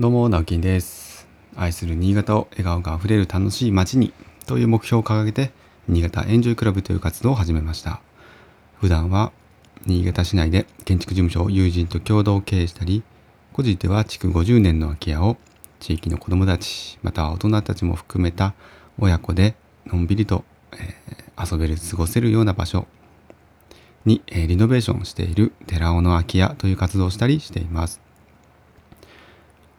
どうも、直樹です。愛する新潟を笑顔があふれる楽しい街にという目標を掲げて、新潟エンジョイクラブという活動を始めました。普段は新潟市内で建築事務所を友人と共同経営したり、個人では築50年の空き家を地域の子どもたち、または大人たちも含めた親子でのんびりと、えー遊べる、過ごせるような場所に、えーリノベーションしている寺尾の空き家という活動をしたりしています。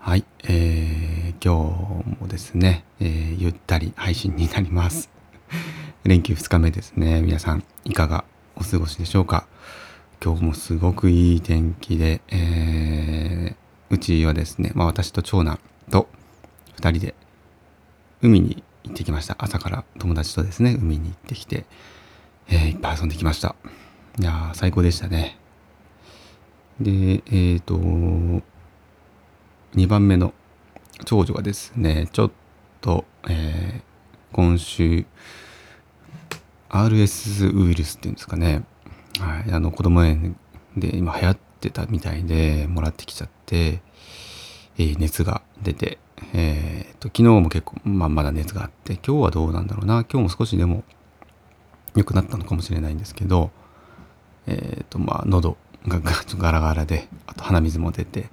はい、えー、今日もですね、えーゆったり配信になります。連休2日目ですね。皆さん、いかがお過ごしでしょうか？今日もすごくいい天気で、えーうちはですね、まあ私と長男と2人で海に行ってきました。朝から友達とですね、海に行ってきて、えーいっぱい遊んできました。いやー、最高でしたね。で、えっ、と、2番目の長女がですね、ちょっと、えー今週、RS ウイルスっていうんですかね、はい、あの子供園で今流行ってたみたいでもらってきちゃって、えー熱が出て、えーと昨日も結構、まあ、まだ熱があって今日はどうなんだろうな。今日も少しでも良くなったのかもしれないんですけどえっ、とまあ喉がガラガラであと鼻水も出て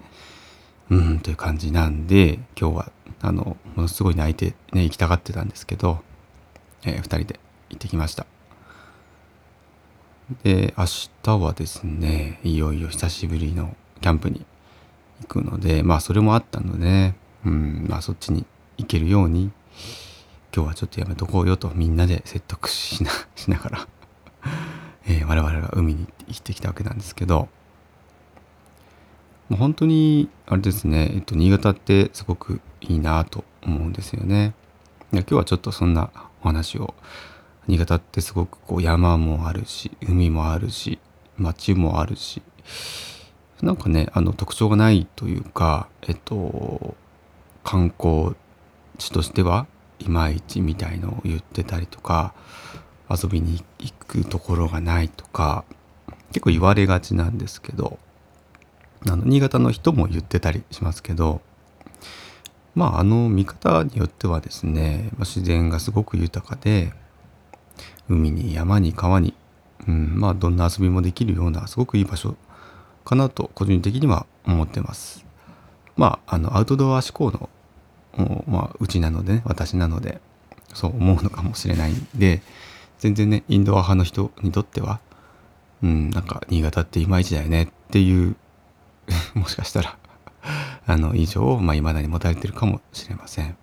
うんという感じなんで今日はあのものすごい泣いてね行きたがってたんですけど、え2人で行ってきました。で明日はですねいよいよ久しぶりのキャンプに行くのでまあそれもあったのでうんまあそっちに行けるように今日はちょっとやめとこうよとみんなで説得しな しながら、えー我々が海に行ってきたわけなんですけどもう本当にあれですね、えっと、新潟ってすごくいいなと思うんですよね。今日はちょっとそんなお話を。新潟ってすごくこう山もあるし海もあるし町もあるし。なんかねあの特徴がないというかえっと観光地としてはいまいちみたいのを言ってたりとか遊びに行くところがないとか結構言われがちなんですけど。あの新潟の人も言ってたりしますけどまああの見方によってはですね、ま、自然がすごく豊かで海に山に川に、うん、まあどんな遊びもできるようなすごくいい場所かなと個人的には思ってます。まああのアウトドア志向のうまあうちなのでね私なのでそう思うのかもしれないんで全然ねインドア派の人にとってはうんなんか新潟っていまいちだよねっていう もしかしたら あの印象をまあ未だに持たれてるかもしれません。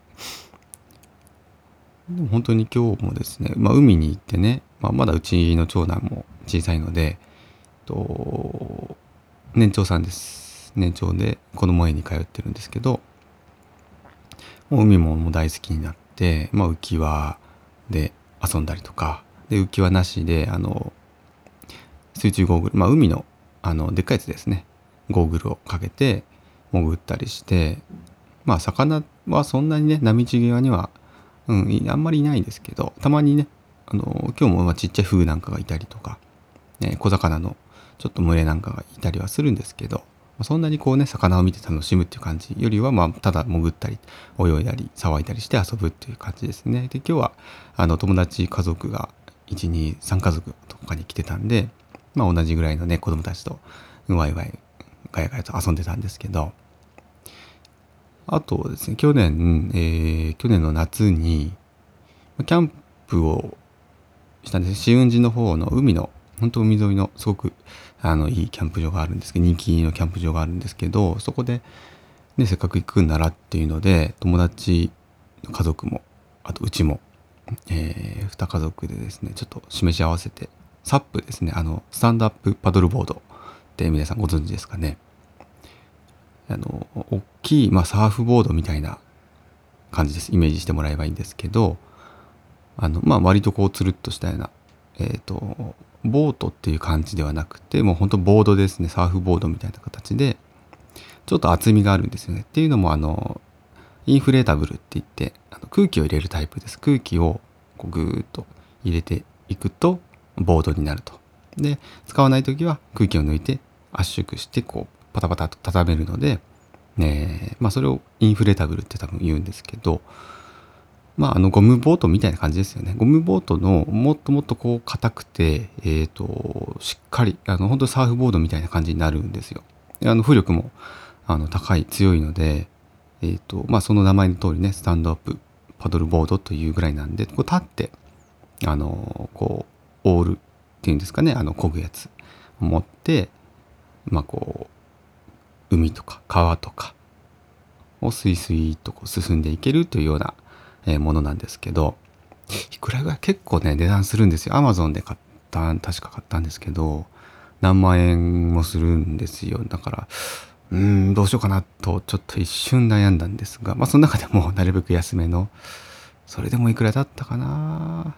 でも本当に今日もですね、まあ、海に行ってね、まあ、まだうちの長男も小さいのでと年長さんです年長で子供園に通ってるんですけどもう海ももう大好きになって、まあ、浮き輪で遊んだりとかで浮き輪なしであの水中ゴーグル、まあ、海のあのでっかいやつですねゴーグルをかけて潜ったりしてまあ魚はそんなにね波打ち際には、うん、あんまりいないんですけどたまにねあの今日もちっちゃいフグなんかがいたりとか、ね、小魚のちょっと群れなんかがいたりはするんですけど、そんなにこうね魚を見て楽しむっていう感じよりはまあただ潜ったり泳いだり騒いだりして遊ぶっていう感じですね。で今日はあの友達家族が123家族とかに来てたんで、まあ、同じぐらいのね子供たちとワイワイガヤガヤと遊んでたんですけどあとですね去年、えー去年の夏にキャンプをしたんです紫雲寺の方の海の本当海沿いのすごくあのいいキャンプ場があるんですけど人気のキャンプ場があるんですけどそこで、ね、せっかく行くんならっていうので友達の家族もあとうちも、え2家族でですねちょっと示し合わせてサップですねあのスタンドアップパドルボードって皆さんご存知ですかね？あの大きい、まあ、サーフボードみたいな感じです。イメージしてもらえばいいんですけどあのまあ割とこうつるっとしたようなえっ、とボートっていう感じではなくてもうほんとボードですね。サーフボードみたいな形でちょっと厚みがあるんですよね。っていうのもあのインフレータブルって言ってあの空気を入れるタイプです。空気をこうグーッと入れていくとボードになると。で使わない時は空気を抜いて圧縮してこうパタパタと畳めるのでねまあそれをインフレタブルって多分言うんですけどまああのゴムボートみたいな感じですよね。ゴムボートのもっともっとこう硬くてえっ、ー、としっかりあの本当サーフボードみたいな感じになるんですよ。あの浮力もあの高い強いのでえっ、ー、とまあその名前の通りねスタンドアップパドルボードというぐらいなんでこう立ってあのこうオールっていうんですかねあの漕ぐやつ持ってまあこう海とか川とかをスイスイとこう進んでいけるというような、ものなんですけどいくらぐらい結構ね値段するんですよ。アマゾンで買った確か買ったんですけど何万円もするんですよ。だからうんどうしようかなとちょっと一瞬悩んだんですがまあその中でもなるべく安めのそれでもいくらだったかな。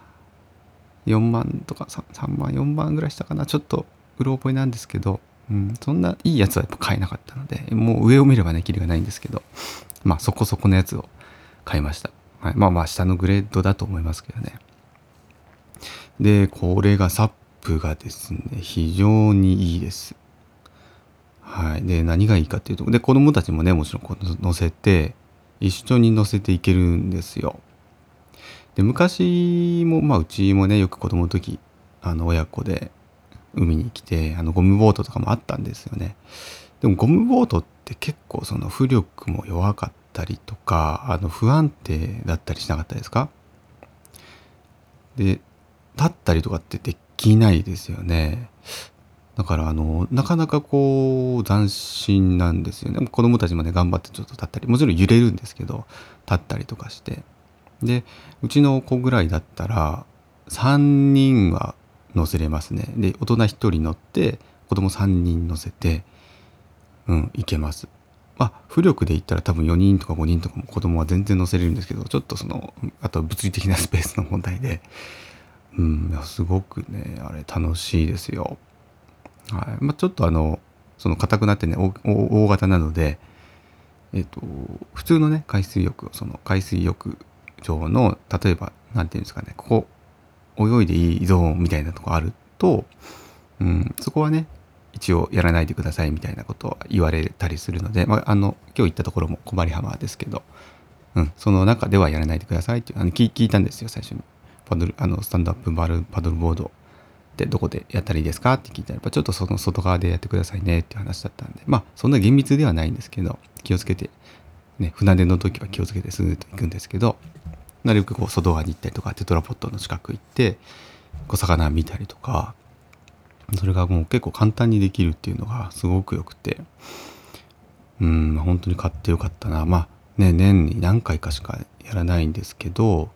4万とか 3, 3万4万ぐらいしたかなちょっとうろ覚えなんですけどうん、そんないいやつはやっぱ買えなかったので、もう上を見ればね、キリがないんですけど、まあそこそこのやつを買いました。はい、まあまあ下のグレードだと思いますけどね。で、これがサップがですね、非常にいいです。はい。で、何がいいかっていうと、で、子供たちもね、もちろんこう乗せて、一緒に乗せていけるんですよ。で、昔も、まあうちもね、よく子供の時、あの親子で海に来てあのゴムボートとかもあったんですよね。でもゴムボートって結構その浮力も弱かったりとかあの不安定だったりしなかったですか？で立ったりとかってできないですよね。だからあのなかなかこう斬新なんですよね。子供たちもね頑張ってちょっと立ったりもちろん揺れるんですけど立ったりとかしてでうちの子ぐらいだったら3人は乗せれますね。で、大人1人乗って、子供3人乗せて、うん、行けます。まあ、浮力で言ったら多分4人とか5人とかも子供は全然乗せれるんですけど、ちょっとその、あと物理的なスペースの問題で、うん、すごくね、あれ楽しいですよ。はい。まあ、ちょっとあの、その硬くなってね、大型なので、えっと、普通のね、海水浴、その海水浴場の、例えば、なんていうんですかね、ここ、泳いでいいゾーンみたいなとこあると、うん、そこはね一応やらないでくださいみたいなことを言われたりするので、まあ、あの今日行ったところも小針浜ですけど、うん、その中ではやらないでくださいっていうあの聞いたんですよ最初に。パドルあのスタンドアップバルパドルボードでどこでやったらいいですかって聞いたらやっぱちょっとその外側でやってくださいねっていう話だったんでまあそんな厳密ではないんですけど気をつけてね船出の時は気をつけてスーッと行くんですけどなるべくこう外側に行ったりとかテトラポットの近く行ってこう魚見たりとかそれがもう結構簡単にできるっていうのがすごくよくてうん本当に買ってよかったな。まあね年に何回かしかやらないんですけど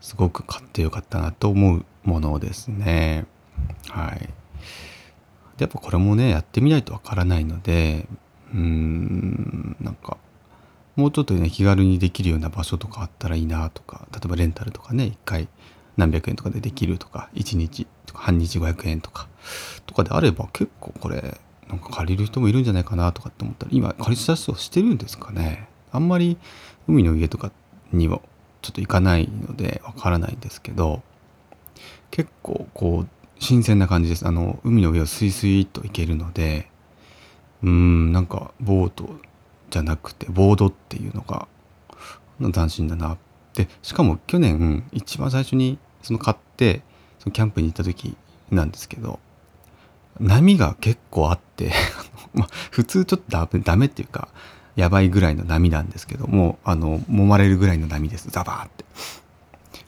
すごく買ってよかったなと思うものですね。はい。やっぱこれもねやってみないとわからないのでうんなんかもうちょっとね気軽にできるような場所とかあったらいいなとか例えばレンタルとかね1回何百円とかでできるとか1日とか半日500円とかとかであれば結構これなんか借りる人もいるんじゃないかなとかって思ったら今借りた人してるんですかね。あんまり海の家とかにはちょっと行かないのでわからないんですけど結構こう新鮮な感じです。あの海の上をスイスイっと行けるのでうんなんかボートじゃなくてボードっていうのが斬新だなでしかも去年一番最初にその買ってそのキャンプに行った時なんですけど波が結構あって ま普通ちょっとダメダメっていうかやばいぐらいの波なんですけどもあの揉まれるぐらいの波です。ザバーって。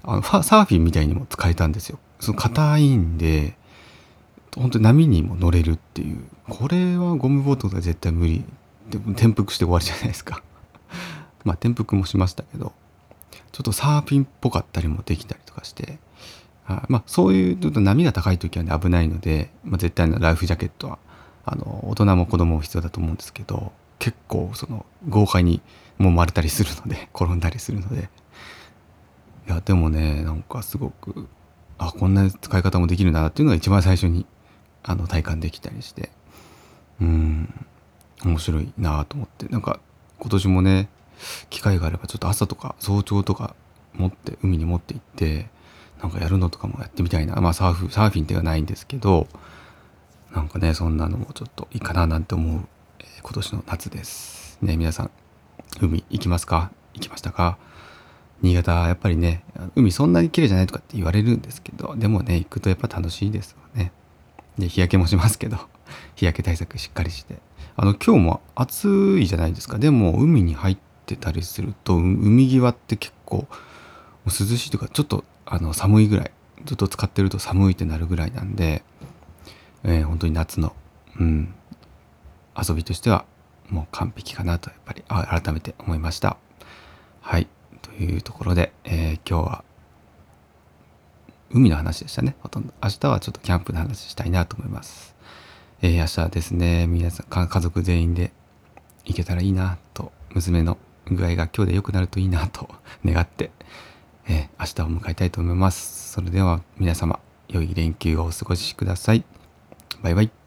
あのサーフィンみたいにも使えたんですよ。その硬いんで本当に波にも乗れるっていう。これはゴムボートが絶対無理。でも転覆して終わりじゃないですか。まあ転覆もしましたけどちょっとサーフィンっぽかったりもできたりとかしてあまあそういうちょっと波が高い時はね危ないので、まあ、絶対のライフジャケットはあの大人も子供も必要だと思うんですけど結構その豪快にもまれたりするので 転んだりするので。いやでもねなんかすごくあこんな使い方もできるんだなっていうのが一番最初にあの体感できたりして。うん。面白いなと思って。なんか今年もね機会があればちょっと朝とか早朝とか持って海に持って行ってなんかやるのとかもやってみたいな。まあサーフサーフィンではないんですけどなんかねそんなのもちょっといいかななんて思う、えー、今年の夏です。ね。皆さん海行きますか？行きましたか？新潟やっぱりね海そんなに綺麗じゃないとかって言われるんですけどでもね行くとやっぱ楽しいですよね。で日焼けもしますけど日焼け対策しっかりして。あの今日も暑いじゃないですかでも海に入ってたりすると海際って結構涼しいというかちょっとあの寒いぐらいずっと使ってると寒いってなるぐらいなんで、えー、本当に夏の、うん、遊びとしてはもう完璧かなとやっぱり改めて思いました。はいというところで、えー、今日は海の話でしたねほとんど明日はちょっとキャンプの話したいなと思います。えー、明日ですね皆さん家族全員で行けたらいいなと娘の具合が今日で良くなるといいなと 願って、えー、明日を迎えたいと思います。それでは皆様良い連休をお過ごしください。バイバイ。